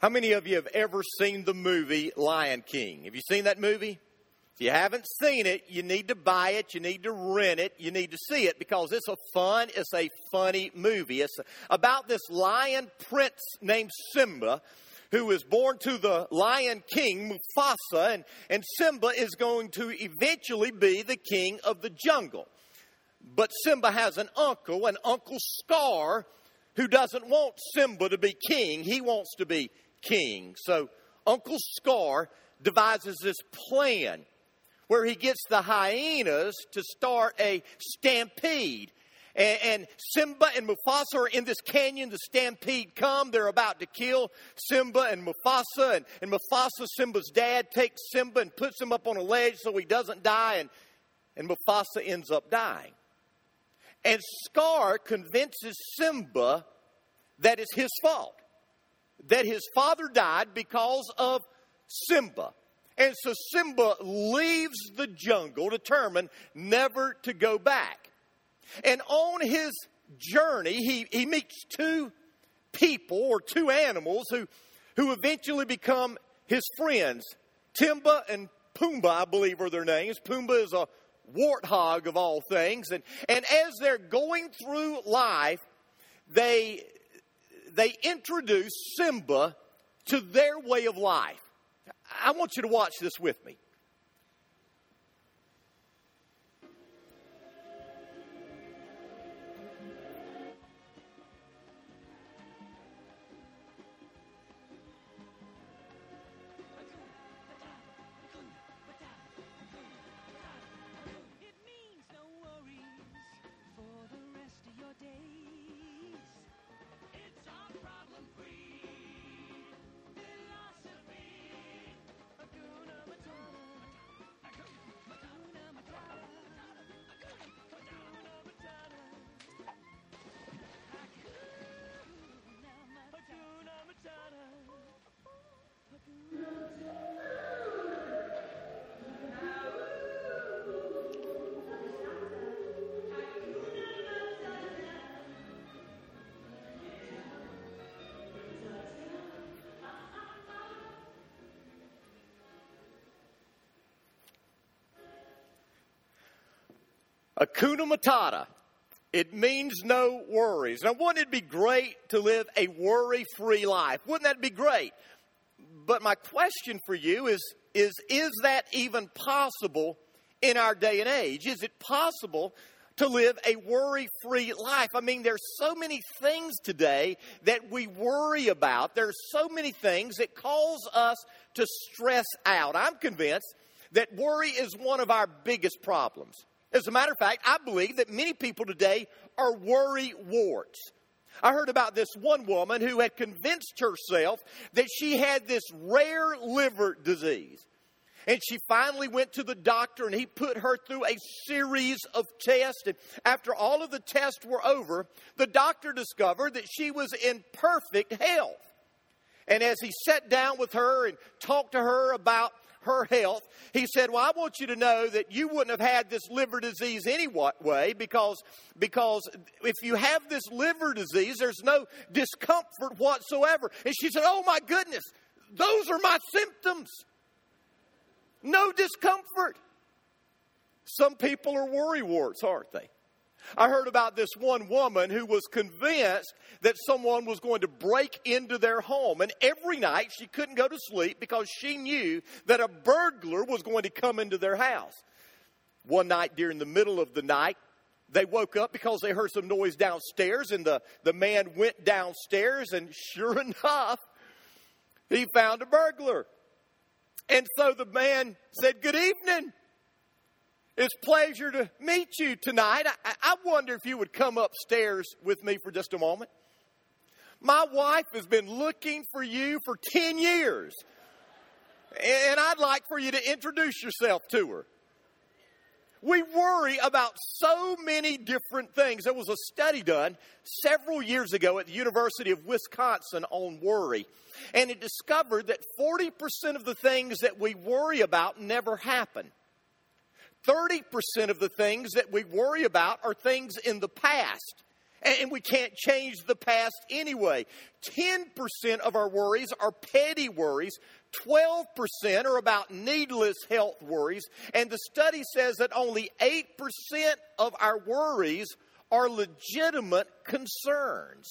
How many of you have ever seen the movie Lion King? Have you seen that movie? If you haven't seen it, you need to buy it, you need to rent it, you need to see it because it's a fun, it's a funny movie. It's about this lion prince named Simba who is born to the Lion King, Mufasa, and, and Simba is going to eventually be the king of the jungle. But Simba has an uncle, an Uncle Scar, who doesn't want Simba to be king. He wants to be king. So Uncle Scar devises this plan where he gets the hyenas to start a stampede. And, and, Simba and Mufasa are in this canyon. The stampede come. They're about to kill Simba and Mufasa. And, and Mufasa, Simba's dad, takes Simba and puts him up on a ledge so he doesn't die. And, and Mufasa ends up dying. And Scar convinces Simba that it's his fault that his father died because of Simba. And so Simba leaves the jungle determined never to go back. And on his journey, he, he meets two people or two animals who, who eventually become his friends. Timba and Pumbaa, I believe, are their names. Pumbaa is a warthog of all things. And, and as they're going through life, they, they introduce Simba to their way of life. I want you to watch this with me. Hakuna Matata. It means no worries. Now, wouldn't it be great to live a worry free life? Wouldn't that be great? But my question for you is, is Is that even possible in our day and age? Is it possible to live a worry free life? I mean, there's so many things today that we worry about. There's so many things that cause us to stress out. I'm convinced that worry is one of our biggest problems. As a matter of fact, I believe that many people today are worry warts. I heard about this one woman who had convinced herself that she had this rare liver disease. And she finally went to the doctor and he put her through a series of tests. And after all of the tests were over, the doctor discovered that she was in perfect health. And as he sat down with her and talked to her about her health, he said, Well, I want you to know that you wouldn't have had this liver disease anyway because, because if you have this liver disease, there's no discomfort whatsoever. And she said, Oh my goodness, those are my symptoms. No discomfort. Some people are worry warts, aren't they? I heard about this one woman who was convinced that someone was going to break into their home. And every night she couldn't go to sleep because she knew that a burglar was going to come into their house. One night during the middle of the night, they woke up because they heard some noise downstairs, and the, the man went downstairs, and sure enough, he found a burglar. And so the man said, Good evening. It's pleasure to meet you tonight. I, I wonder if you would come upstairs with me for just a moment. My wife has been looking for you for 10 years, and I'd like for you to introduce yourself to her. We worry about so many different things. There was a study done several years ago at the University of Wisconsin on worry, and it discovered that 40% of the things that we worry about never happen. 30% of the things that we worry about are things in the past. And we can't change the past anyway. 10% of our worries are petty worries. 12% are about needless health worries. And the study says that only 8% of our worries are legitimate concerns.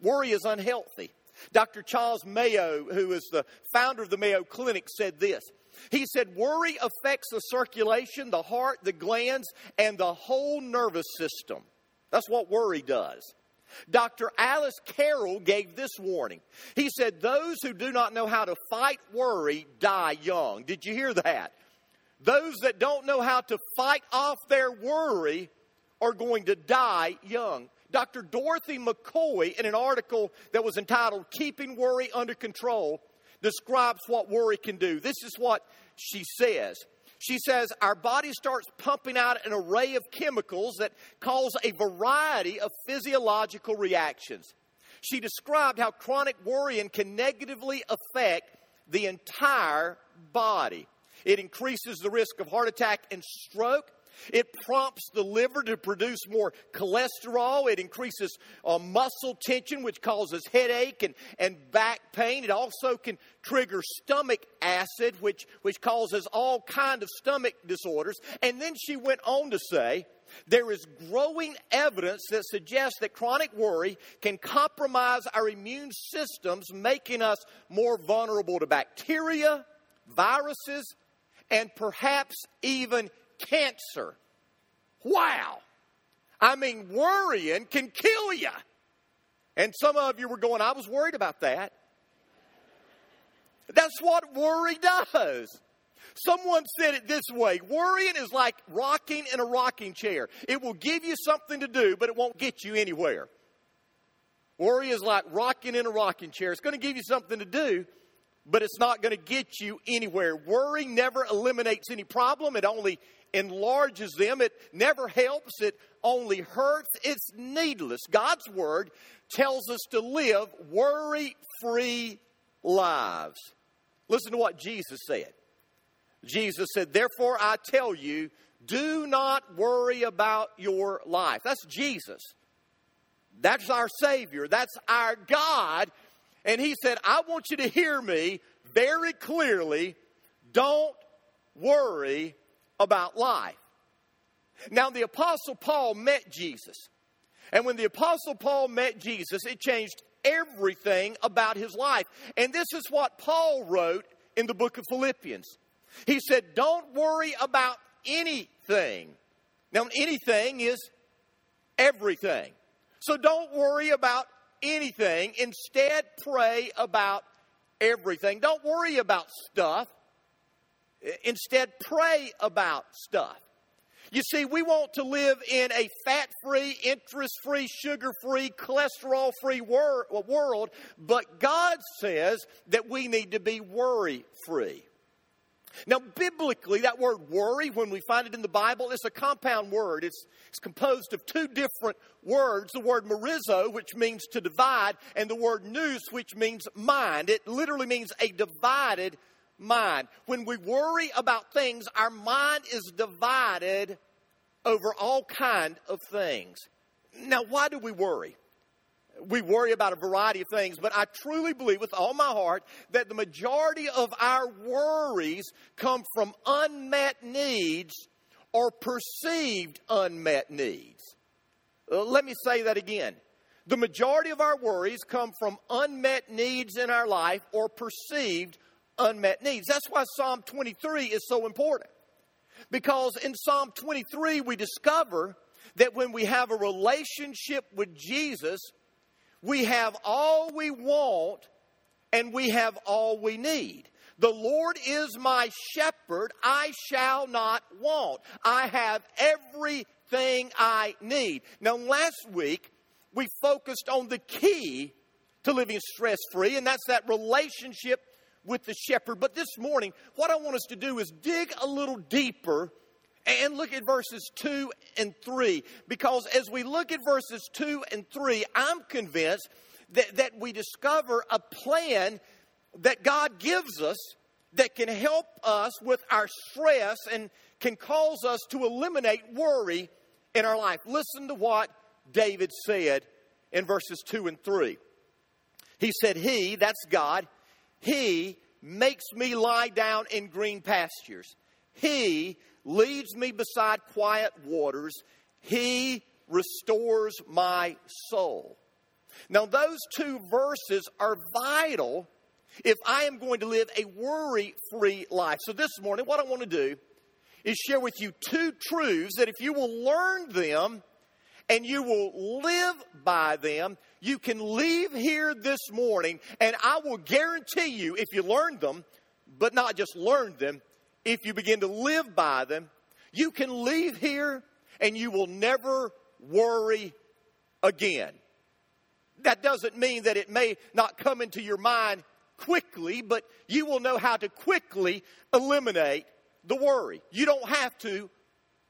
Worry is unhealthy. Dr. Charles Mayo, who is the founder of the Mayo Clinic, said this. He said, Worry affects the circulation, the heart, the glands, and the whole nervous system. That's what worry does. Dr. Alexis Carrel gave this warning. He said, Those who do not know how to fight worry die young. Did you hear that? Those that don't know how to fight off their worry are going to die young. Dr. Dorothy McCoy, in an article that was entitled Keeping Worry Under Control, describes what worry can do. This is what she says. She says our body starts pumping out an array of chemicals that cause a variety of physiological reactions. She described how chronic worrying can negatively affect the entire body. It increases the risk of heart attack and stroke. It prompts the liver to produce more cholesterol. It increases uh, muscle tension, which causes headache and, and back pain. It also can trigger stomach acid, which, which causes all kind of stomach disorders. And then she went on to say, there is growing evidence that suggests that chronic worry can compromise our immune systems, making us more vulnerable to bacteria, viruses, and perhaps even cancer. Wow. I mean, worrying can kill you. And some of you were going, I was worried about that. That's what worry does. Someone said it this way worrying is like rocking in a rocking chair. It will give you something to do, but it won't get you anywhere. Worry is like rocking in a rocking chair. It's going to give you something to do, but it's not going to get you anywhere. Worry never eliminates any problem, it only enlarges them. It never helps, it only hurts. It's needless. God's Word tells us to live worry free lives. Listen to what Jesus said. Jesus said, Therefore I tell you, do not worry about your life. That's Jesus. That's our Savior. That's our God. And He said, I want you to hear me very clearly. Don't worry about life. Now, the Apostle Paul met Jesus. And when the Apostle Paul met Jesus, it changed everything about his life. And this is what Paul wrote in the book of Philippians. He said, Don't worry about anything. Now, anything is everything. So don't worry about anything. Instead, pray about everything. Don't worry about stuff. Instead, pray about stuff. You see, we want to live in a fat free, interest free, sugar free, cholesterol free wor- world, but God says that we need to be worry free. Now, biblically, that word worry, when we find it in the Bible, is a compound word. It's, it's composed of two different words the word merizo, which means to divide, and the word nous, which means mind. It literally means a divided mind. When we worry about things, our mind is divided over all kind of things. Now, why do we worry? We worry about a variety of things, but I truly believe with all my heart that the majority of our worries come from unmet needs or perceived unmet needs. Uh, let me say that again. The majority of our worries come from unmet needs in our life or perceived unmet needs. That's why Psalm 23 is so important. Because in Psalm 23, we discover that when we have a relationship with Jesus, we have all we want and we have all we need. The Lord is my shepherd, I shall not want. I have everything I need. Now, last week, we focused on the key to living stress free, and that's that relationship with the shepherd. But this morning, what I want us to do is dig a little deeper and look at verses 2 and 3. Because as we look at verses 2 and 3, I'm convinced that, that we discover a plan that God gives us that can help us with our stress and can cause us to eliminate worry in our life. Listen to what David said in verses 2 and 3. He said, He, that's God, He makes me lie down in green pastures. He leads me beside quiet waters. He restores my soul. Now, those two verses are vital if I am going to live a worry free life. So, this morning, what I want to do is share with you two truths that if you will learn them and you will live by them, you can leave here this morning, and I will guarantee you, if you learn them, but not just learn them, if you begin to live by them, you can leave here and you will never worry again. That doesn't mean that it may not come into your mind quickly, but you will know how to quickly eliminate the worry. You don't have to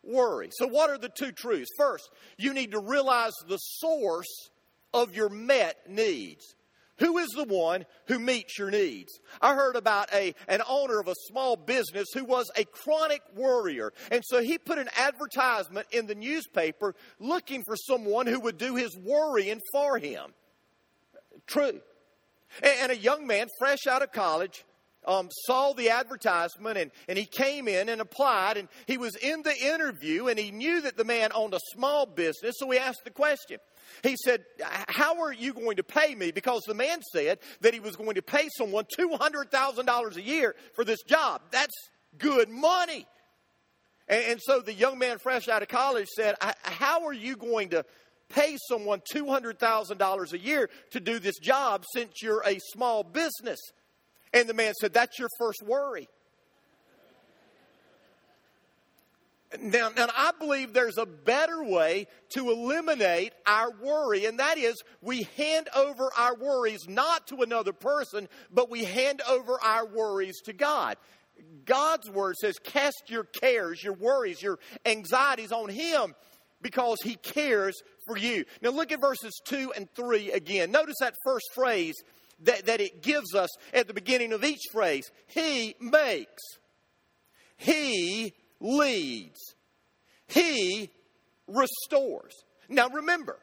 worry. So, what are the two truths? First, you need to realize the source of your met needs. Who is the one who meets your needs? I heard about a, an owner of a small business who was a chronic worrier. And so he put an advertisement in the newspaper looking for someone who would do his worrying for him. True. And, and a young man, fresh out of college, um, saw the advertisement and, and he came in and applied and he was in the interview and he knew that the man owned a small business so he asked the question. He said how are you going to pay me? Because the man said that he was going to pay someone $200000 a year for this job. That's good money. And, and so the young man fresh out of college said how are you going to pay someone $200000 a year to do this job since you're a small business and the man said, That's your first worry. Now, now, I believe there's a better way to eliminate our worry, and that is we hand over our worries not to another person, but we hand over our worries to God. God's word says, Cast your cares, your worries, your anxieties on Him because He cares for you. Now, look at verses 2 and 3 again. Notice that first phrase that, that it gives us at the beginning of each phrase. He makes, He leads, He restores. Now remember,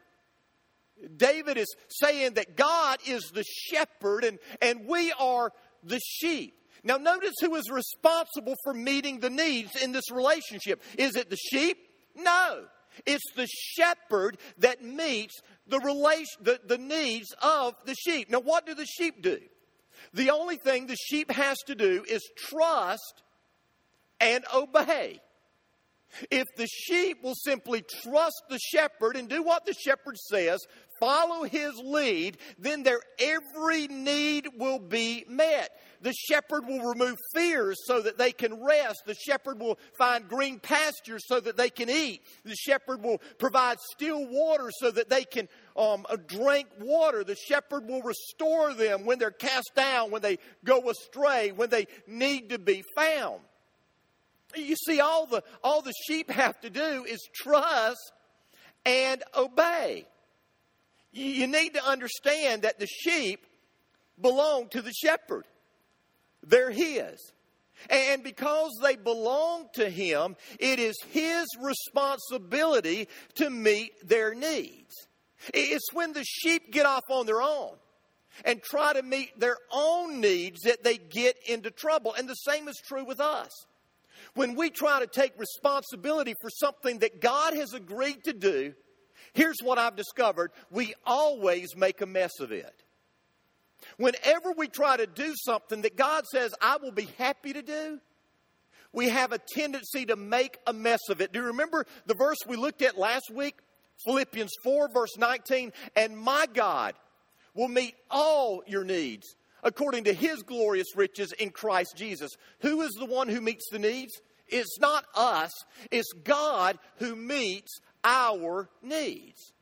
David is saying that God is the shepherd and, and we are the sheep. Now, notice who is responsible for meeting the needs in this relationship. Is it the sheep? No. It's the shepherd that meets the, relation, the, the needs of the sheep. Now, what do the sheep do? The only thing the sheep has to do is trust and obey. If the sheep will simply trust the shepherd and do what the shepherd says, follow his lead, then their every need will be met. The shepherd will remove fears so that they can rest. The shepherd will find green pastures so that they can eat. The shepherd will provide still water so that they can um, uh, drink water. The shepherd will restore them when they're cast down, when they go astray, when they need to be found. You see, all the, all the sheep have to do is trust and obey. You, need to understand that the sheep belong to the shepherd. They're His. And because they belong to Him, it is His responsibility to meet their needs. It's when the sheep get off on their own and try to meet their own needs that they get into trouble. And the same is true with us. When we try to take responsibility for something that God has agreed to do, here's what I've discovered we always make a mess of it. Whenever we try to do something that God says, I will be happy to do, we have a tendency to make a mess of it. Do you remember the verse we looked at last week? Philippians 4, verse 19. And my God will meet all your needs according to his glorious riches in Christ Jesus. Who is the one who meets the needs? It's not us, it's God who meets our needs.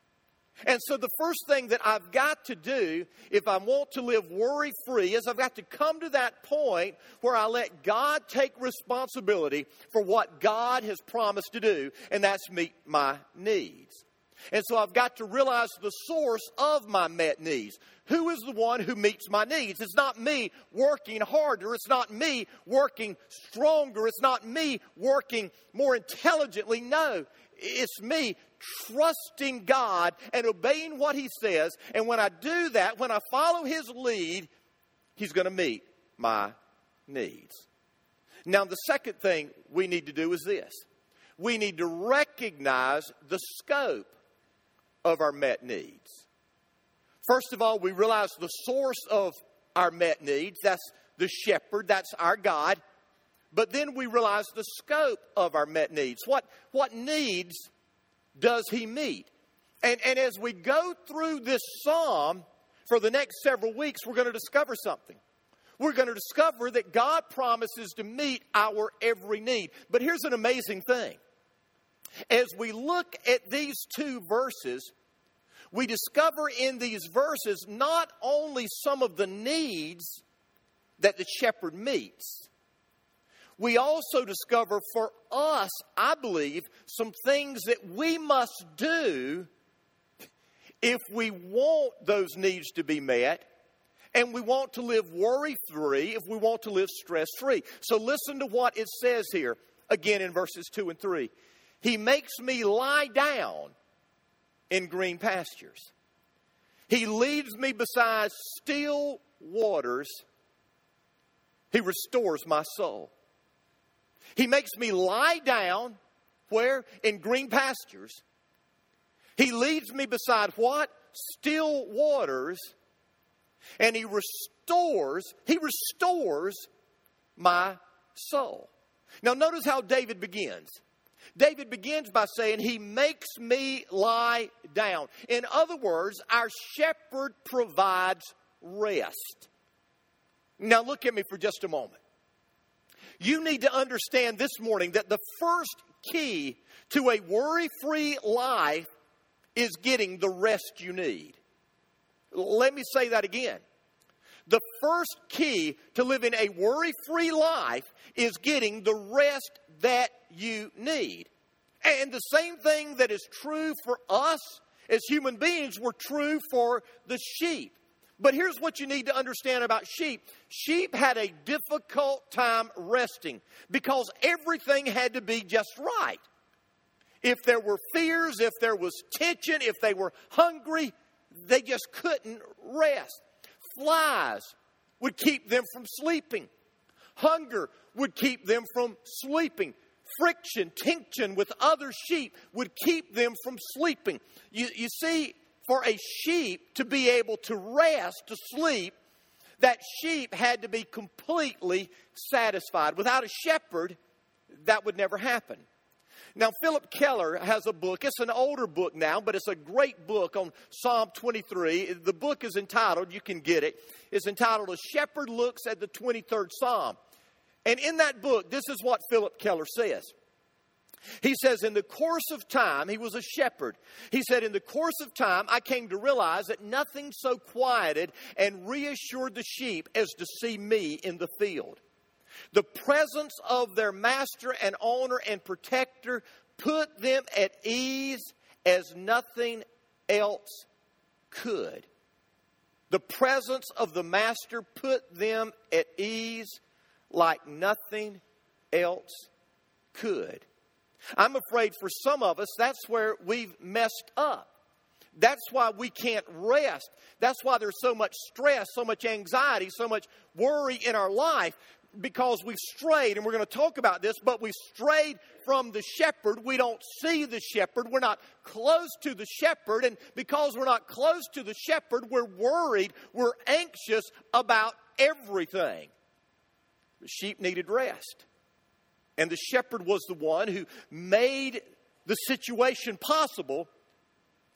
And so, the first thing that I've got to do if I want to live worry free is I've got to come to that point where I let God take responsibility for what God has promised to do, and that's meet my needs. And so, I've got to realize the source of my met needs. Who is the one who meets my needs? It's not me working harder. It's not me working stronger. It's not me working more intelligently. No, It's me trusting God and obeying what He says. And when I do that, when I follow His lead, He's going to meet my needs. Now, the second thing we need to do is this we need to recognize the scope of our met needs. First of all, we realize the source of our met needs. That's the shepherd, that's our God. But then we realize the scope of our met needs. What, what needs does he meet? And, and as we go through this psalm for the next several weeks, we're going to discover something. We're going to discover that God promises to meet our every need. But here's an amazing thing. As we look at these two verses, we discover in these verses not only some of the needs that the shepherd meets, we also discover for us, I believe, some things that we must do if we want those needs to be met and we want to live worry free, if we want to live stress free. So listen to what it says here again in verses 2 and 3. He makes me lie down in green pastures. He leads me beside still waters. He restores my soul. He makes me lie down where? In green pastures. He leads me beside what? Still waters. And he restores, he restores my soul. Now notice how David begins. David begins by saying, He makes me lie down. In other words, our shepherd provides rest. Now, look at me for just a moment. You need to understand this morning that the first key to a worry free life is getting the rest you need. Let me say that again. The first key to living a worry free life is getting the rest that you need. And the same thing that is true for us as human beings were true for the sheep. But here's what you need to understand about sheep sheep had a difficult time resting because everything had to be just right. If there were fears, if there was tension, if they were hungry, they just couldn't rest. Flies would keep them from sleeping. Hunger would keep them from sleeping. Friction, tension with other sheep would keep them from sleeping. You, you see, for a sheep to be able to rest, to sleep, that sheep had to be completely satisfied. Without a shepherd, that would never happen. Now, Phillip Keller has a book. It's an older book now, but it's a great book on Psalm 23. The book is entitled, you can get it, it's entitled A Shepherd Looks at the 23rd Psalm. And in that book, this is what Phillip Keller says. He says, in the course of time, he was a shepherd. He said, in the course of time, I came to realize that nothing so quieted and reassured the sheep as to see me in the field. The presence of their master and owner and protector put them at ease as nothing else could. The presence of the master put them at ease like nothing else could. I'm afraid for some of us, that's where we've messed up. That's why we can't rest. That's why there's so much stress, so much anxiety, so much worry in our life because we've strayed, and we're going to talk about this, but we've strayed from the shepherd. We don't see the shepherd. We're not close to the shepherd. And because we're not close to the shepherd, we're worried. We're anxious about everything. The sheep needed rest. And the shepherd was the one who made the situation possible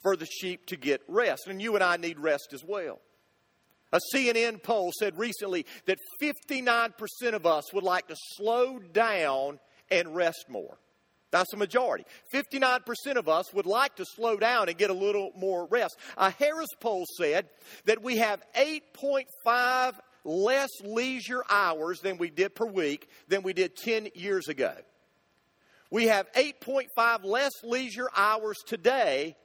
for the sheep to get rest. And you and I need rest as well. A CNN poll said recently that 59% of us would like to slow down and rest more. That's the majority. 59% of us would like to slow down and get a little more rest. A Harris poll said that we have 8.5 less leisure hours than we did per week than we did 10 years ago. We have 8.5 less leisure hours today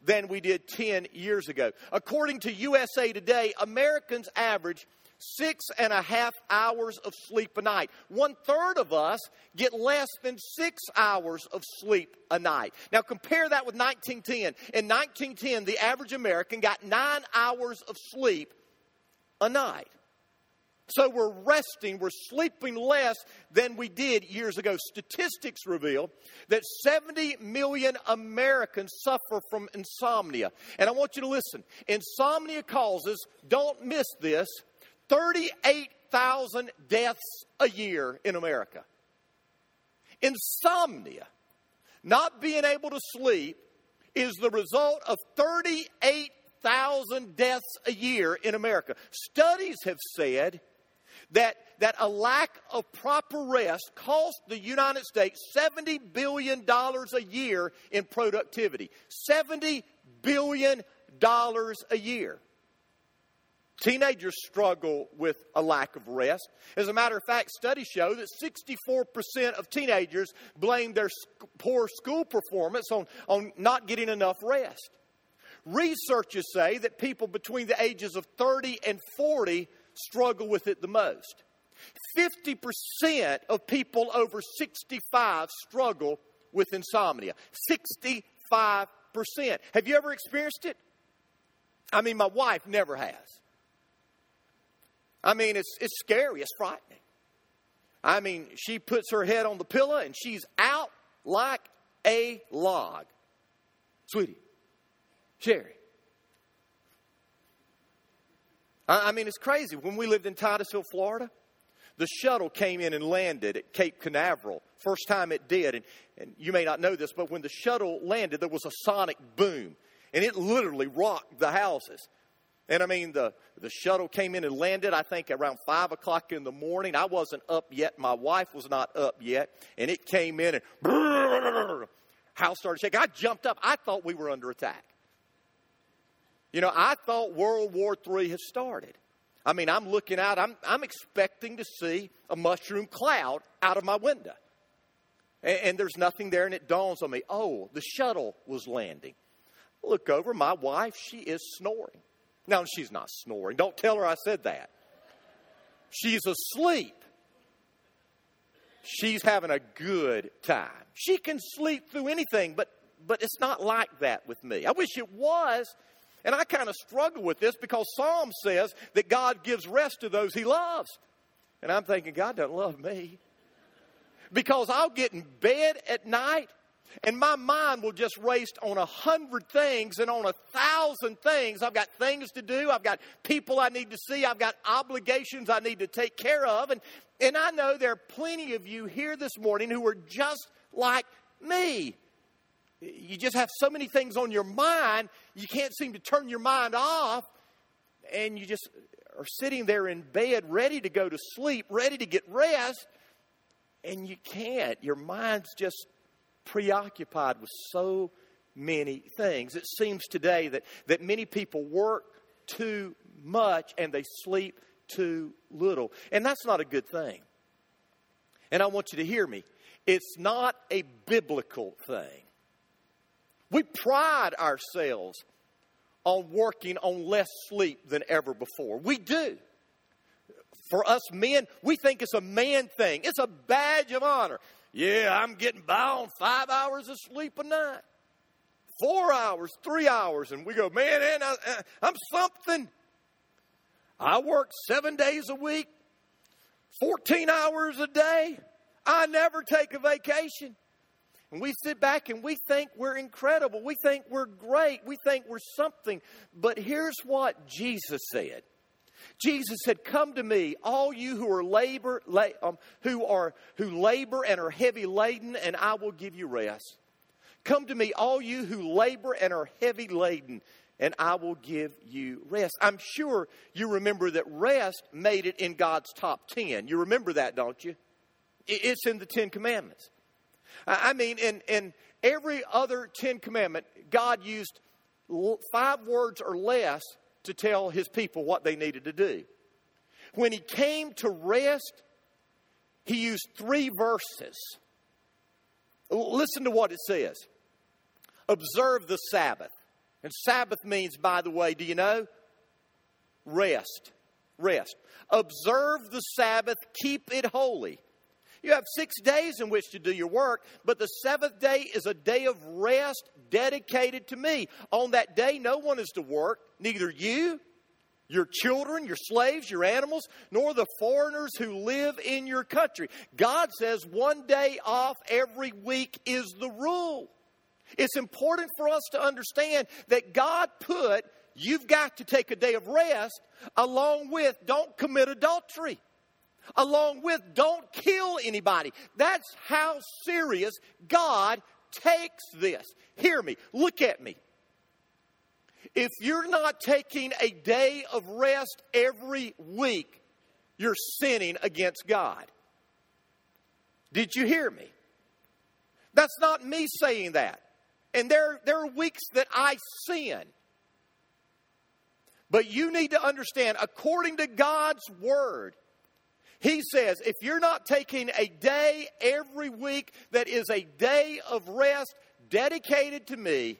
than we did 10 years ago. According to USA Today, Americans average six and a half hours of sleep a night. One third of us get less than six hours of sleep a night. Now compare that with 1910. In 1910, the average American got nine hours of sleep a night. So we're resting, we're sleeping less than we did years ago. Statistics reveal that 70 million Americans suffer from insomnia. And I want you to listen. Insomnia causes, don't miss this, 38,000 deaths a year in America. Insomnia, not being able to sleep, is the result of 38,000 deaths a year in America. Studies have said that, that a lack of proper rest costs the United States $70 billion a year in productivity. $70 billion a year. Teenagers struggle with a lack of rest. As a matter of fact, studies show that 64% of teenagers blame their poor school performance on, on not getting enough rest. Researchers say that people between the ages of 30 and 40 struggle with it the most. 50% of people over 65 struggle with insomnia. 65%. Have you ever experienced it? I mean, my wife never has. I mean, it's, it's scary, it's frightening. I mean, she puts her head on the pillow and she's out like a log. Sweetie, Sherry, I mean, it's crazy. When we lived in Titusville, Florida, the shuttle came in and landed at Cape Canaveral. First time it did. And, and you may not know this, but when the shuttle landed, there was a sonic boom. And it literally rocked the houses. And I mean, the, the shuttle came in and landed, I think, around 5 o'clock in the morning. I wasn't up yet. My wife was not up yet. And it came in and house started shaking. I jumped up. I thought we were under attack. You know, I thought World War III had started. I mean, I'm looking out, I'm, I'm expecting to see a mushroom cloud out of my window. And, and there's nothing there, and it dawns on me oh, the shuttle was landing. look over, my wife, she is snoring. No, she's not snoring. Don't tell her I said that. She's asleep. She's having a good time. She can sleep through anything, but but it's not like that with me. I wish it was, and I kind of struggle with this because Psalm says that God gives rest to those he loves. And I'm thinking, God doesn't love me. Because I'll get in bed at night and my mind will just race on a hundred things and on a thousand things. I've got things to do. I've got people I need to see. I've got obligations I need to take care of. And, and I know there are plenty of you here this morning who are just like me you just have so many things on your mind, you can't seem to turn your mind off, and you just are sitting there in bed ready to go to sleep, ready to get rest, and you can't. Your mind's just preoccupied with so many things. It seems today that, that many people work too much and they sleep too little. And that's not a good thing. And I want you to hear me. It's not a biblical thing. We pride ourselves on working on less sleep than ever before. We do. For us men, we think it's a man thing. It's a badge of honor. Yeah, I'm getting by on five hours of sleep a night, four hours, three hours, and we go, man, and I, uh, I'm something. I work seven days a week, 14 hours a day. I never take a vacation. And we sit back and we think we're incredible. We think we're great. We think we're something. But here's what Jesus said. Jesus said, "Come to me, all you who are labor, la- um, who are who labor and are heavy laden, and I will give you rest. Come to me, all you who labor and are heavy laden, and I will give you rest." I'm sure you remember that rest made it in God's top ten. You remember that, don't you? It's in the Ten Commandments. I mean, in, in every other Ten Commandment, God used five words or less to tell his people what they needed to do. When he came to rest, he used three verses. Listen to what it says Observe the Sabbath. And Sabbath means, by the way, do you know? Rest. rest. Observe the Sabbath, keep it holy. You have six days in which to do your work, but the seventh day is a day of rest dedicated to me. On that day, no one is to work, neither you, your children, your slaves, your animals, nor the foreigners who live in your country. God says one day off every week is the rule. It's important for us to understand that God put, you've got to take a day of rest along with don't commit adultery. Along with don't kill anybody. That's how serious God takes this. Hear me. Look at me. If you're not taking a day of rest every week, you're sinning against God. Did you hear me? That's not me saying that. And there, there are weeks that I sin. But you need to understand, according to God's word, He says, if you're not taking a day every week that is a day of rest dedicated to me,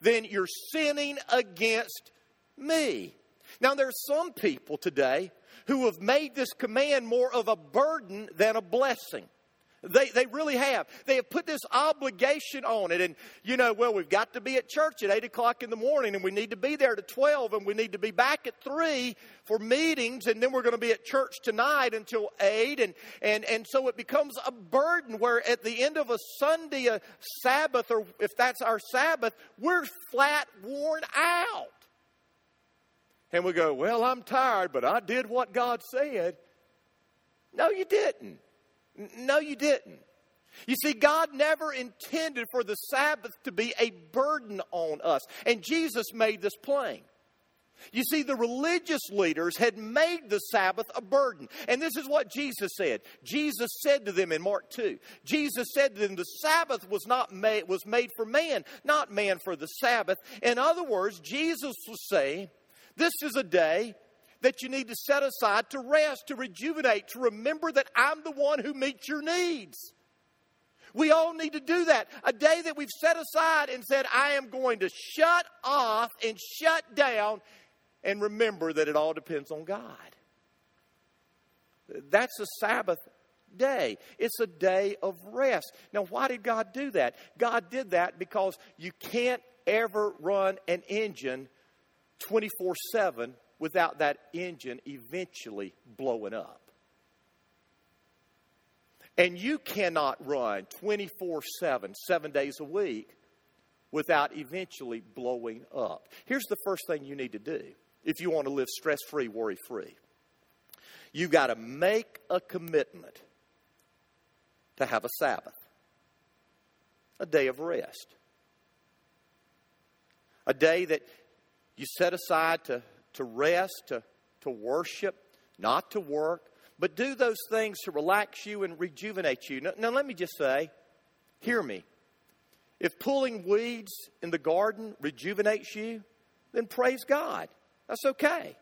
then you're sinning against me. Now, there are some people today who have made this command more of a burden than a blessing. They, they really have. They have put this obligation on it. And, you know, well, we've got to be at church at 8 o'clock in the morning, and we need to be there to 12, and we need to be back at 3 for meetings, and then we're going to be at church tonight until 8. And, and, and so it becomes a burden where at the end of a Sunday, a Sabbath, or if that's our Sabbath, we're flat worn out. And we go, well, I'm tired, but I did what God said. No, you didn't. No, you didn't. You see, God never intended for the Sabbath to be a burden on us, and Jesus made this plain. You see, the religious leaders had made the Sabbath a burden. And this is what Jesus said. Jesus said to them in Mark 2. Jesus said to them, the Sabbath was not made, was made for man, not man for the Sabbath. In other words, Jesus was saying, this is a day that you need to set aside to rest, to rejuvenate, to remember that I'm the one who meets your needs. We all need to do that. A day that we've set aside and said, I am going to shut off and shut down and remember that it all depends on God. That's a Sabbath day. It's a day of rest. Now, why did God do that? God did that because you can't ever run an engine 24 7 without that engine eventually blowing up. And you cannot run 24 7, seven days a week, without eventually blowing up. Here's the first thing you need to do if you want to live stress free, worry free. You've got to make a commitment to have a Sabbath, a day of rest, a day that you set aside to to rest, to, to worship, not to work, but do those things to relax you and rejuvenate you. Now, now, let me just say, hear me. If pulling weeds in the garden rejuvenates you, then praise God. That's okay.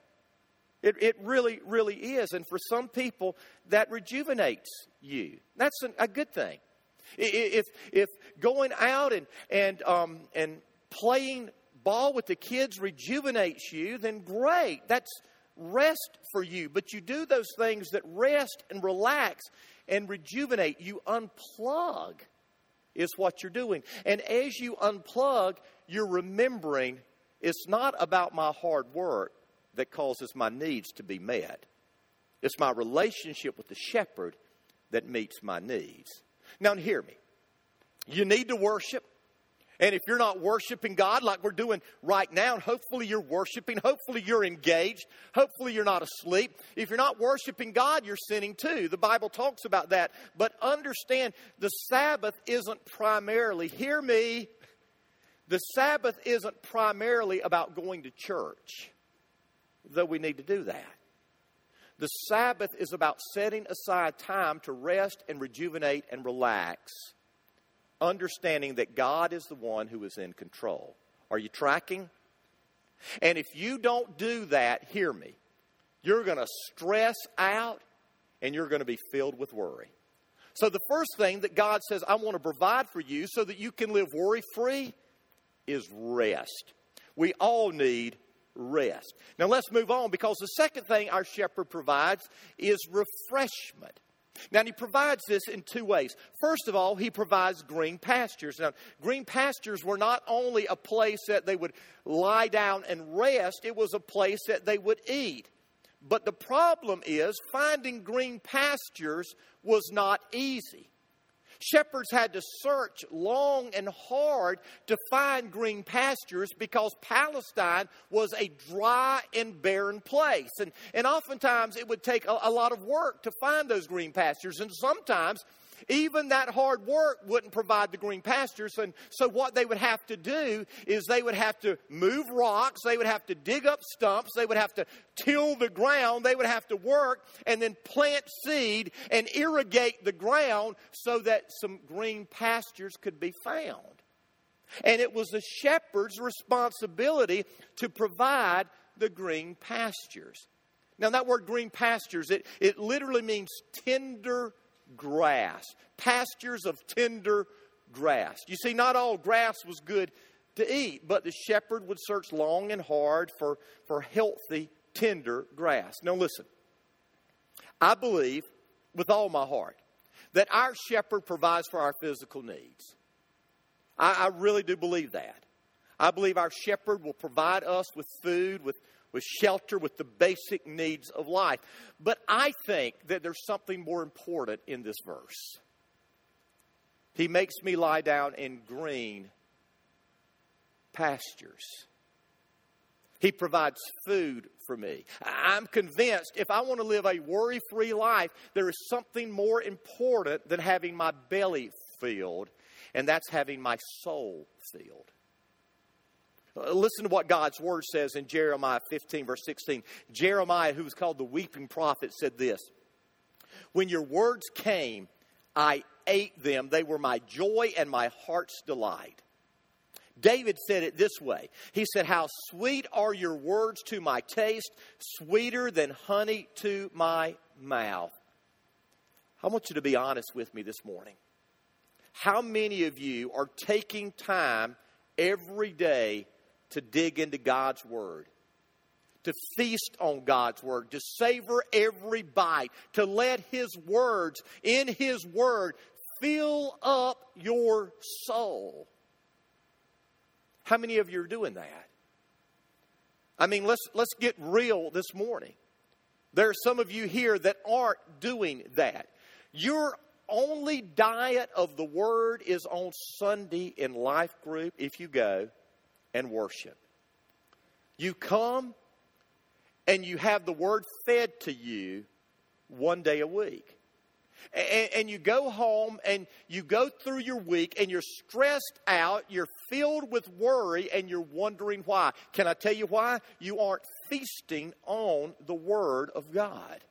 It, it really, really is. And for some people, that rejuvenates you. That's a, a good thing. If, if going out and, and, um, and playing ball with the kids rejuvenates you, then great. That's rest for you. But you do those things that rest and relax and rejuvenate. You unplug, is what you're doing. And as you unplug, you're remembering it's not about my hard work that causes my needs to be met, it's my relationship with the shepherd that meets my needs. Now, hear me. You need to worship. And if you're not worshiping God like we're doing right now, and hopefully you're worshiping, hopefully you're engaged, hopefully you're not asleep. If you're not worshiping God, you're sinning too. The Bible talks about that. But understand the Sabbath isn't primarily, hear me, the Sabbath isn't primarily about going to church, though we need to do that. The Sabbath is about setting aside time to rest and rejuvenate and relax understanding that God is the one who is in control. Are you tracking? And if you don't do that, hear me, you're going to stress out and you're going to be filled with worry. So, the first thing that God says, I want to provide for you so that you can live worry free is rest. We all need rest. Now let's move on because the second thing our shepherd provides is refreshment. Now, he provides this in two ways. First of all, he provides green pastures. Now, green pastures were not only a place that they would lie down and rest, it was a place that they would eat. But the problem is, finding green pastures was not easy. Shepherds had to search long and hard to find green pastures because Palestine was a dry and barren place. And, and oftentimes it would take a, a lot of work to find those green pastures. And sometimes even that hard work wouldn't provide the green pastures. And so, what they would have to do is they would have to move rocks, they would have to dig up stumps, they would have to till the ground, they would have to work and then plant seed and irrigate the ground so that some green pastures could be found. And it was the shepherd's responsibility to provide the green pastures. Now, that word green pastures, it, it literally means tender grass, pastures of tender grass. You see, not all grass was good to eat, but the shepherd would search long and hard for, for healthy, tender grass. Now, listen, I believe with all my heart that our shepherd provides for our physical needs. I, I really do believe that. I believe our shepherd will provide us with food, with with shelter, with the basic needs of life. But I think that there's something more important in this verse. He makes me lie down in green pastures. He provides food for me. I'm convinced if I want to live a worry free life, there is something more important than having my belly filled, and that's having my soul filled. Listen to what God's word says in Jeremiah 15, verse 16. Jeremiah, who was called the weeping prophet, said this When your words came, I ate them. They were my joy and my heart's delight. David said it this way He said, How sweet are your words to my taste, sweeter than honey to my mouth. I want you to be honest with me this morning. How many of you are taking time every day to dig into God's Word, to feast on God's Word, to savor every bite, to let His words in His Word fill up your soul. How many of you are doing that? I mean, let's, let's get real this morning. There are some of you here that aren't doing that. Your only diet of the Word is on Sunday in life group if you go and worship. You come and you have the word fed to you one day a week. And, and, you go home and you go through your week and you're stressed out, you're filled with worry, and you're wondering why. Can I tell you why? You aren't feasting on the Word of God.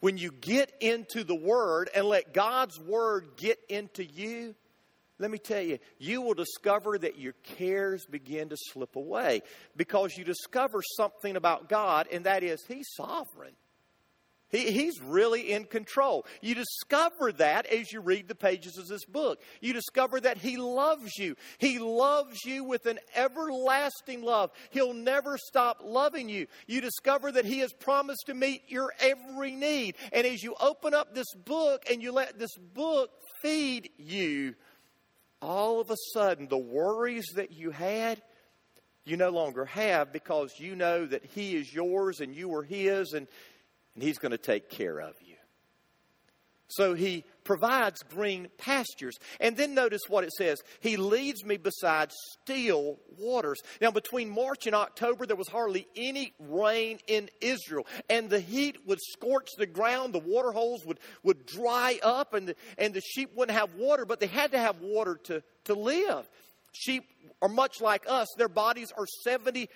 When you get into the Word and let God's Word get into you, let me tell you, you will discover that your cares begin to slip away because you discover something about God, and that is He's sovereign. He, he's really in control. You discover that as you read the pages of this book. You discover that He loves you. He loves you with an everlasting love. He'll never stop loving you. You discover that He has promised to meet your every need. And as you open up this book and you let this book feed you, all of a sudden the worries that you had, you no longer have because you know that He is yours and you are His and, and He's going to take care of you. So He provides green pastures. And then notice what it says He leads me beside still waters. Now, between March and October, there was hardly any rain in Israel, and the heat would scorch the ground. The water holes would, would dry up, and the, and the sheep wouldn't have water, but they had to have water to, to live. Sheep are much like us, their bodies are 70%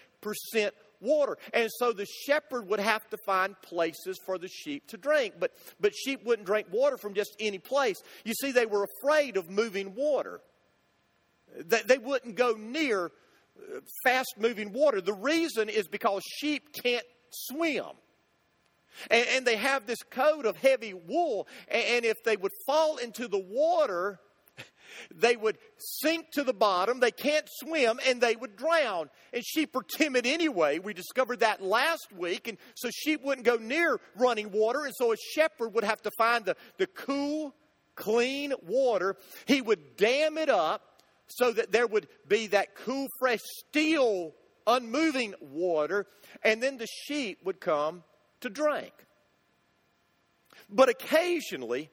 water. And so the shepherd would have to find places for the sheep to drink. But, but sheep wouldn't drink water from just any place. You see, they were afraid of moving water. They, they wouldn't go near uh, fast moving water. The reason is because sheep can't swim. And, and they have this coat of heavy wool. And, and if they would fall into the water, they would sink to the bottom, they can't swim, and they would drown. And sheep are timid anyway. We discovered that last week. And so sheep wouldn't go near running water. And so a shepherd would have to find the, the cool, clean water. He would dam it up so that there would be that cool, fresh, still, unmoving water. And then the sheep would come to drink. But occasionally,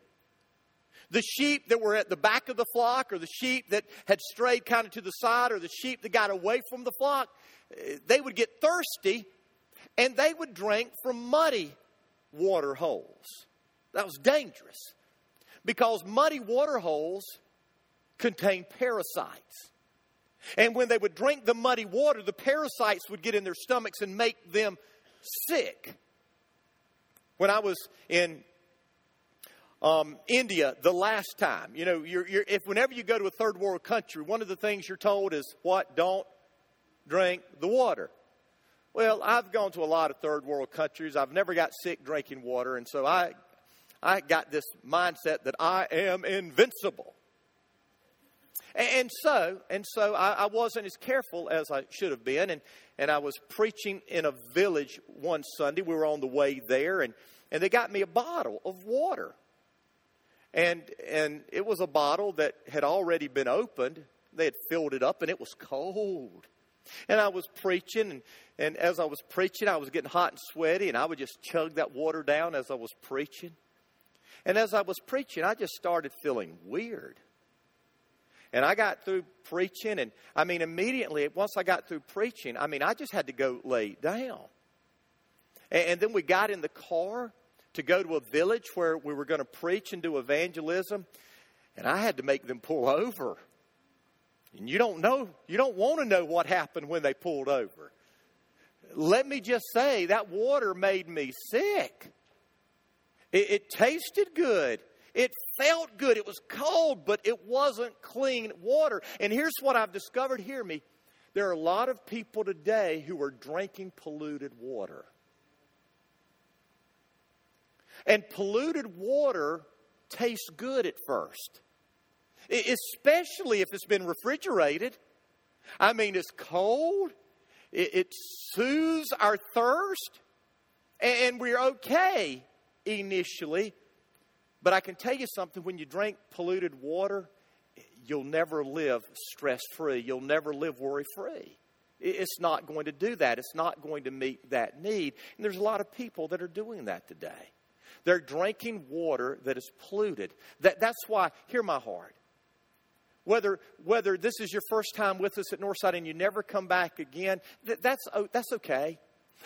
the sheep that were at the back of the flock, or the sheep that had strayed kind of to the side, or the sheep that got away from the flock, eh, they would get thirsty and they would drink from muddy water holes. That was dangerous because muddy water holes contain parasites. And when they would drink the muddy water, the parasites would get in their stomachs and make them sick. When I was in um, India the last time. You know, you're, you're, if whenever you go to a third world country, one of the things you're told is what? Don't drink the water. Well, I've gone to a lot of third world countries. I've never got sick drinking water, and so I, I got this mindset that I am invincible. And so, and so I, I, wasn't as careful as I should have been. And, and I was preaching in a village one Sunday. We were on the way there, and, and they got me a bottle of water. And, and it was a bottle that had already been opened. They had filled it up and it was cold. And I was preaching, and, and as I was preaching, I was getting hot and sweaty, and I would just chug that water down as I was preaching. And as I was preaching, I just started feeling weird. And I got through preaching, and I mean, immediately, once I got through preaching, I mean, I just had to go lay down. And, and then we got in the car, to go to a village where we were going to preach and do evangelism, and I had to make them pull over. And you don't know, you don't want to know what happened when they pulled over. Let me just say that water made me sick. It, it tasted good. It felt good. It was cold, but it wasn't clean water. And here's what I've discovered hear me. There are a lot of people today who are drinking polluted water. And polluted water tastes good at first, especially if it's been refrigerated. I mean, it's cold, it, soothes our thirst, and we're okay initially. But I can tell you something when you drink polluted water, you'll never live stress free. You'll never live worry free. It's not going to do that. It's not going to meet that need. And there's a lot of people that are doing that today. They're drinking water that is polluted. That, that's why, hear my heart. Whether, whether this is your first time with us at Northside and you never come back again, that, that's, that's okay.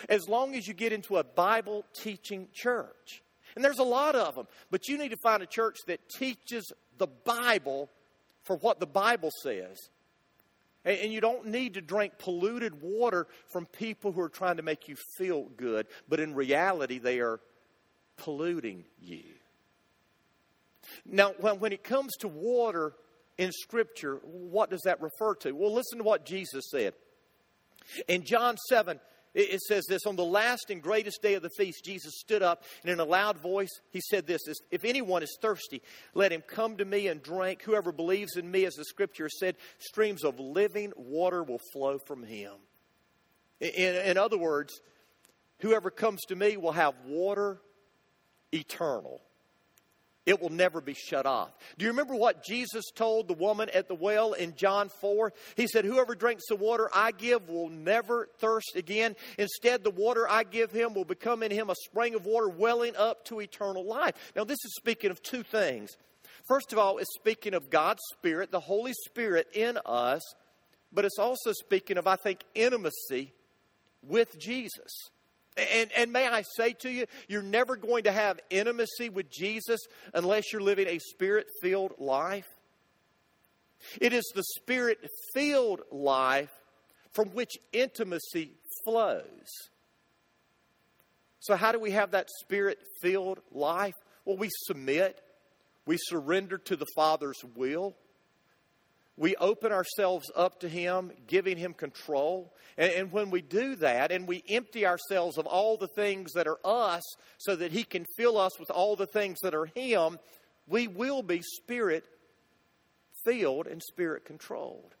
As long as you get into a Bible teaching church. And there's a lot of them, but you need to find a church that teaches the Bible for what the Bible says. And you don't need to drink polluted water from people who are trying to make you feel good, but in reality, they are polluting you. Now, when, it comes to water in Scripture, what does that refer to? Well, listen to what Jesus said. In John 7, it says this On the last and greatest day of the feast, Jesus stood up and in a loud voice, he said this If anyone is thirsty, let him come to me and drink. Whoever believes in me, as the scripture said, streams of living water will flow from him. In, in other words, whoever comes to me will have water eternal. It will never be shut off. Do you remember what Jesus told the woman at the well in John 4? He said, Whoever drinks the water I give will never thirst again. Instead, the water I give him will become in him a spring of water welling up to eternal life. Now, this is speaking of two things. First of all, it's speaking of God's Spirit, the Holy Spirit in us, but it's also speaking of, I think, intimacy with Jesus. And, and may I say to you, you're never going to have intimacy with Jesus unless you're living a spirit filled life. It is the spirit filled life from which intimacy flows. So, how do we have that spirit filled life? Well, we submit, we surrender to the Father's will, we open ourselves up to Him, giving Him control. And, and, when we do that and we empty ourselves of all the things that are us so that He can fill us with all the things that are Him, we will be spirit filled and spirit controlled.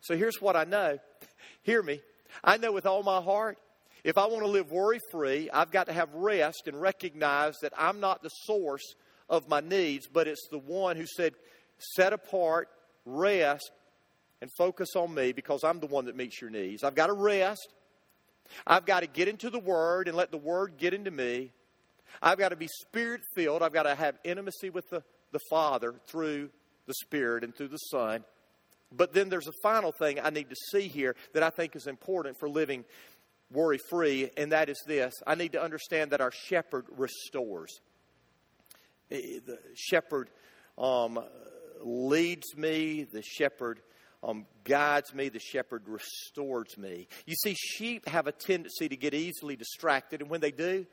So here's what I know. Hear me. I know with all my heart, if I want to live worry free, I've got to have rest and recognize that I'm not the source of my needs, but it's the one who said, set apart, rest, and focus on me because I'm the one that meets your needs. I've got to rest. I've got to get into the Word and let the Word get into me. I've got to be spirit filled. I've got to have intimacy with the, the Father through the Spirit and through the Son. But then there's a final thing I need to see here that I think is important for living worry free, and that is this I need to understand that our shepherd restores. Eh, the shepherd um, leads me, the shepherd um, guides me, the shepherd restores me. You see, sheep have a tendency to get easily distracted, and when they do,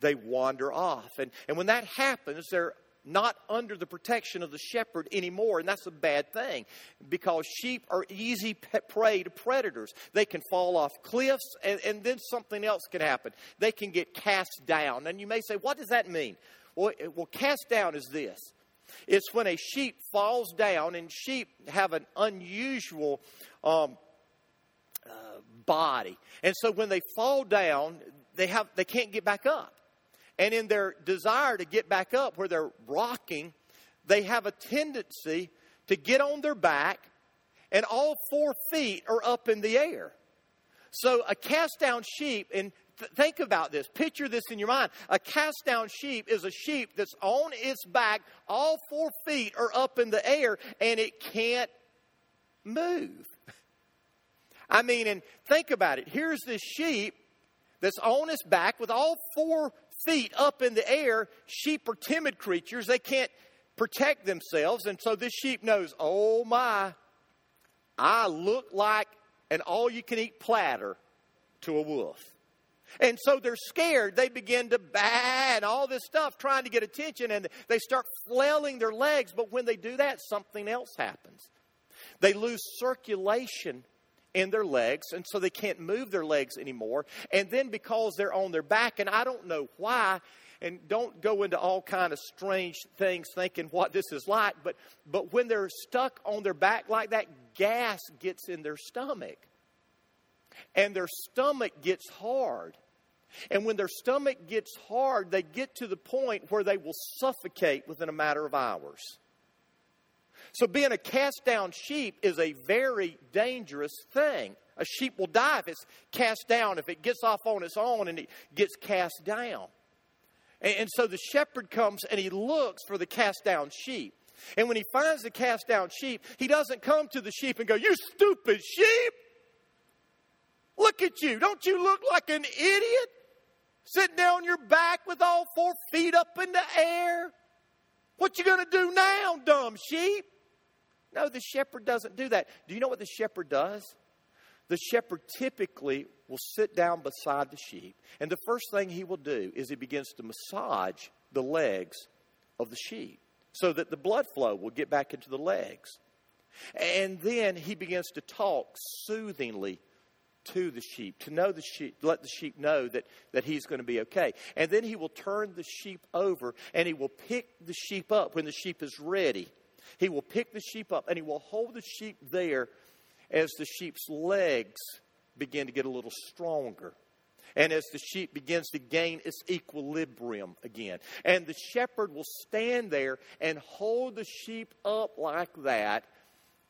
they wander off. And, and when that happens, they're not under the protection of the shepherd anymore, and that's a bad thing because sheep are easy prey to predators. They can fall off cliffs, and, and then something else can happen. They can get cast down. And you may say, What does that mean? Well, well cast down is this it's when a sheep falls down, and sheep have an unusual um, uh, body. And so when they fall down, they, have, they can't get back up. And in their desire to get back up where they're rocking, they have a tendency to get on their back, and all four feet are up in the air. So a cast down sheep, and th- think about this, picture this in your mind. A cast down sheep is a sheep that's on its back, all four feet are up in the air, and it can't move. I mean, and think about it. Here's this sheep that's on its back with all four feet up in the air. Sheep are timid creatures, they can't protect themselves. And so this sheep knows, oh my, I look like an all you can eat platter to a wolf. And so they're scared. They begin to baa and all this stuff, trying to get attention, and they start flailing their legs. But when they do that, something else happens. They lose circulation in their legs, and so they can't move their legs anymore. And then because they're on their back, and I don't know why, and don't go into all kind of strange things thinking what this is like, but but when they're stuck on their back like that, gas gets in their stomach. And their stomach gets hard. And when their stomach gets hard, they get to the point where they will suffocate within a matter of hours. So, being a cast down sheep is a very dangerous thing. A sheep will die if it's cast down, if it gets off on its own and it gets cast down. And, and so the shepherd comes and he looks for the cast down sheep. And when he finds the cast down sheep, he doesn't come to the sheep and go, You stupid sheep! Look at you. Don't you look like an idiot? Sitting down on your back with all four feet up in the air. What you going to do now, dumb sheep? No, the shepherd doesn't do that. Do you know what the shepherd does? The shepherd typically will sit down beside the sheep, and the first thing he will do is he begins to massage the legs of the sheep so that the blood flow will get back into the legs. And then he begins to talk soothingly to the sheep, to know the sheep, let the sheep know that, that he's going to be okay. And then he will turn the sheep over and he will pick the sheep up when the sheep is ready he will pick the sheep up and he will hold the sheep there as the sheep's legs begin to get a little stronger. And as the sheep begins to gain its equilibrium again. And the shepherd will stand there and hold the sheep up like that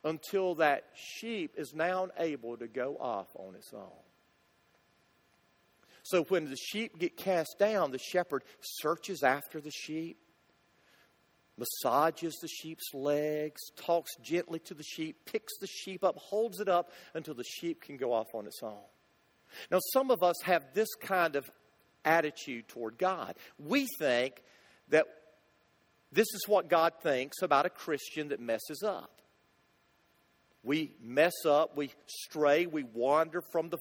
until that sheep is now able to go off on its own. So when the sheep get cast down, the shepherd searches after the sheep massages the sheep's legs, talks gently to the sheep, picks the sheep up, holds it up until the sheep can go off on its own. Now, some of us have this kind of attitude toward God. We think that this is what God thinks about a Christian that messes up. We mess up, we stray, we wander from the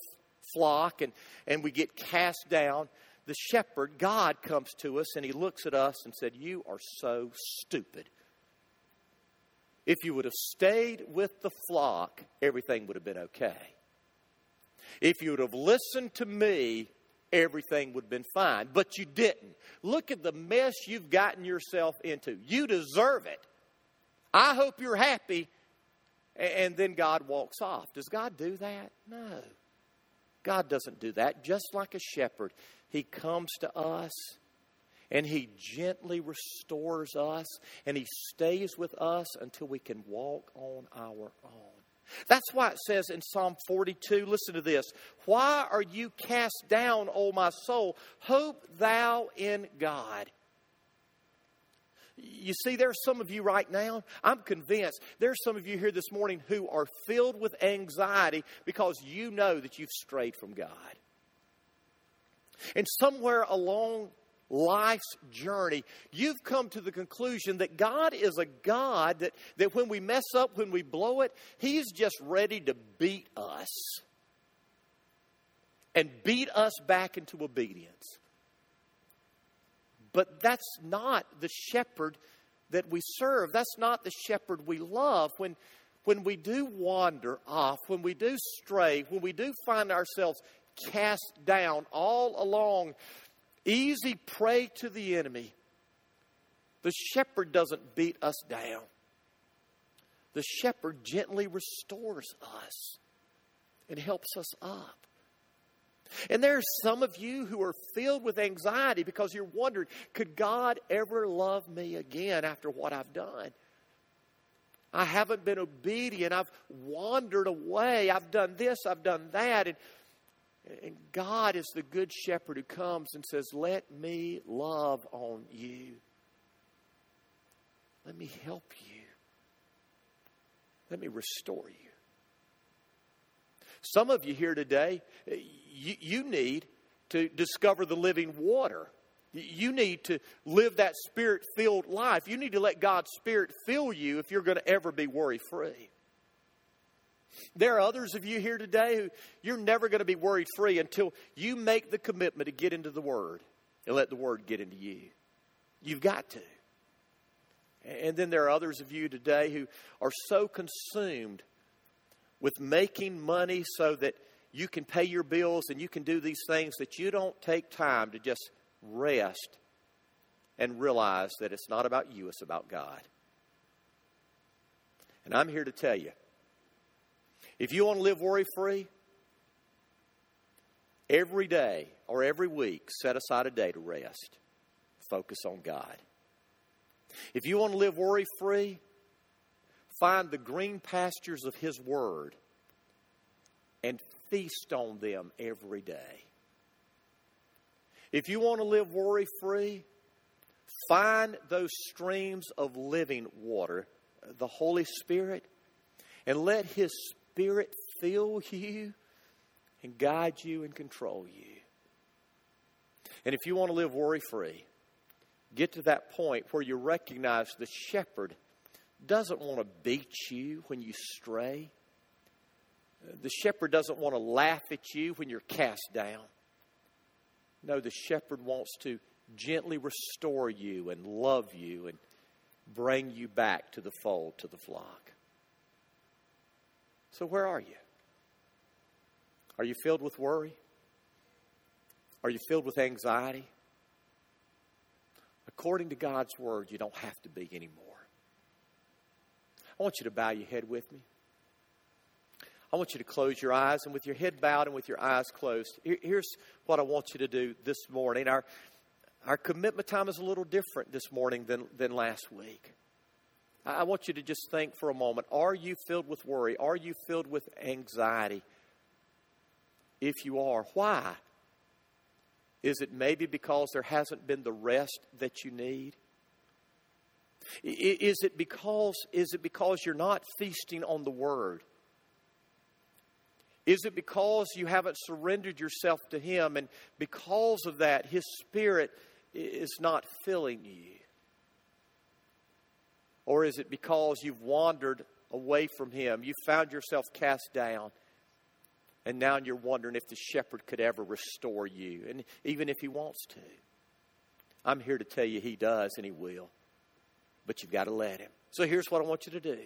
flock, and, and we get cast down the shepherd, God, comes to us and he looks at us and said, You are so stupid. If you would have stayed with the flock, everything would have been okay. If you would have listened to me, everything would have been fine. But you didn't. Look at the mess you've gotten yourself into. You deserve it. I hope you're happy. And then God walks off. Does God do that? No. God doesn't do that. Just like a shepherd, He comes to us and He gently restores us and He stays with us until we can walk on our own. That's why it says in Psalm 42, listen to this. Why are you cast down, O my soul? Hope thou in God. You see, there's some of you right now, I'm convinced there's some of you here this morning who are filled with anxiety because you know that you've strayed from God. And somewhere along life's journey, you've come to the conclusion that God is a God that, that when we mess up, when we blow it, He's just ready to beat us and beat us back into obedience. But that's not the shepherd that we serve. That's not the shepherd we love. When, when we do wander off, when we do stray, when we do find ourselves cast down all along, easy prey to the enemy, the shepherd doesn't beat us down. The shepherd gently restores us and helps us up. And there are some of you who are filled with anxiety because you're wondering, could God ever love me again after what I've done? I haven't been obedient. I've wandered away. I've done this, I've done that. And, and God is the good shepherd who comes and says, Let me love on you. Let me help you. Let me restore you. Some of you here today, you, you need to discover the living water. You need to live that spirit filled life. You need to let God's Spirit fill you if you're going to ever be worry free. There are others of you here today who you're never going to be worry free until you make the commitment to get into the Word and let the Word get into you. You've got to. And then there are others of you today who are so consumed with making money so that you can pay your bills and you can do these things that you don't take time to just rest and realize that it's not about you, it's about God. And I'm here to tell you if you want to live worry free, every day or every week, set aside a day to rest. Focus on God. If you want to live worry free, find the green pastures of His Word and feast on them every day. If you want to live worry free, find those streams of living water, the Holy Spirit, and let His Spirit fill you and guide you and control you. And if you want to live worry free, get to that point where you recognize the shepherd doesn't want to beat you when you stray. The shepherd doesn't want to laugh at you when you're cast down. No, the shepherd wants to gently restore you and love you and bring you back to the fold, to the flock. So, where are you? Are you filled with worry? Are you filled with anxiety? According to God's word, you don't have to be anymore. I want you to bow your head with me. I want you to close your eyes, and with your head bowed and with your eyes closed, here's what I want you to do this morning. Our, our commitment time is a little different this morning than, than last week. I want you to just think for a moment are you filled with worry? Are you filled with anxiety? If you are, why? Is it maybe because there hasn't been the rest that you need? Is it because is it because you're not feasting on the word? Is it because you haven't surrendered yourself to him and because of that his spirit is not filling you? Or is it because you've wandered away from him? You found yourself cast down and now you're wondering if the shepherd could ever restore you and even if he wants to. I'm here to tell you he does and he will but you've got to let Him. So here's what I want you to do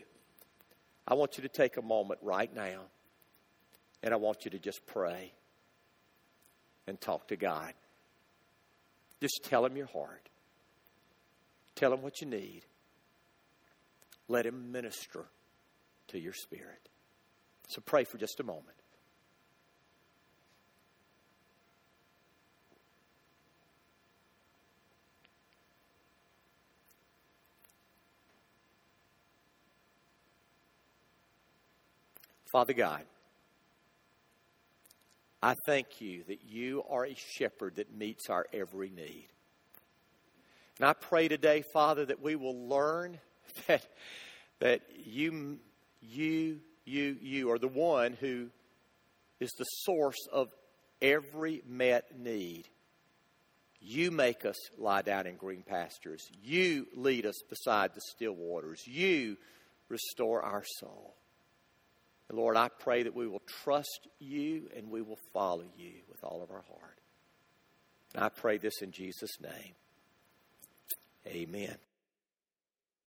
I want you to take a moment right now, and I want you to just pray and talk to God. Just tell Him your heart, tell Him what you need. Let Him minister to your spirit. So pray for just a moment. Father God, I thank you that you are a shepherd that meets our every need. And I pray today, Father, that we will learn that, that you, you, you, you are the one who is the source of every met need. You make us lie down in green pastures. You lead us beside the still waters. You restore our soul. And Lord, I pray that we will trust you and we will follow you with all of our heart. And I pray this in Jesus' name. Amen.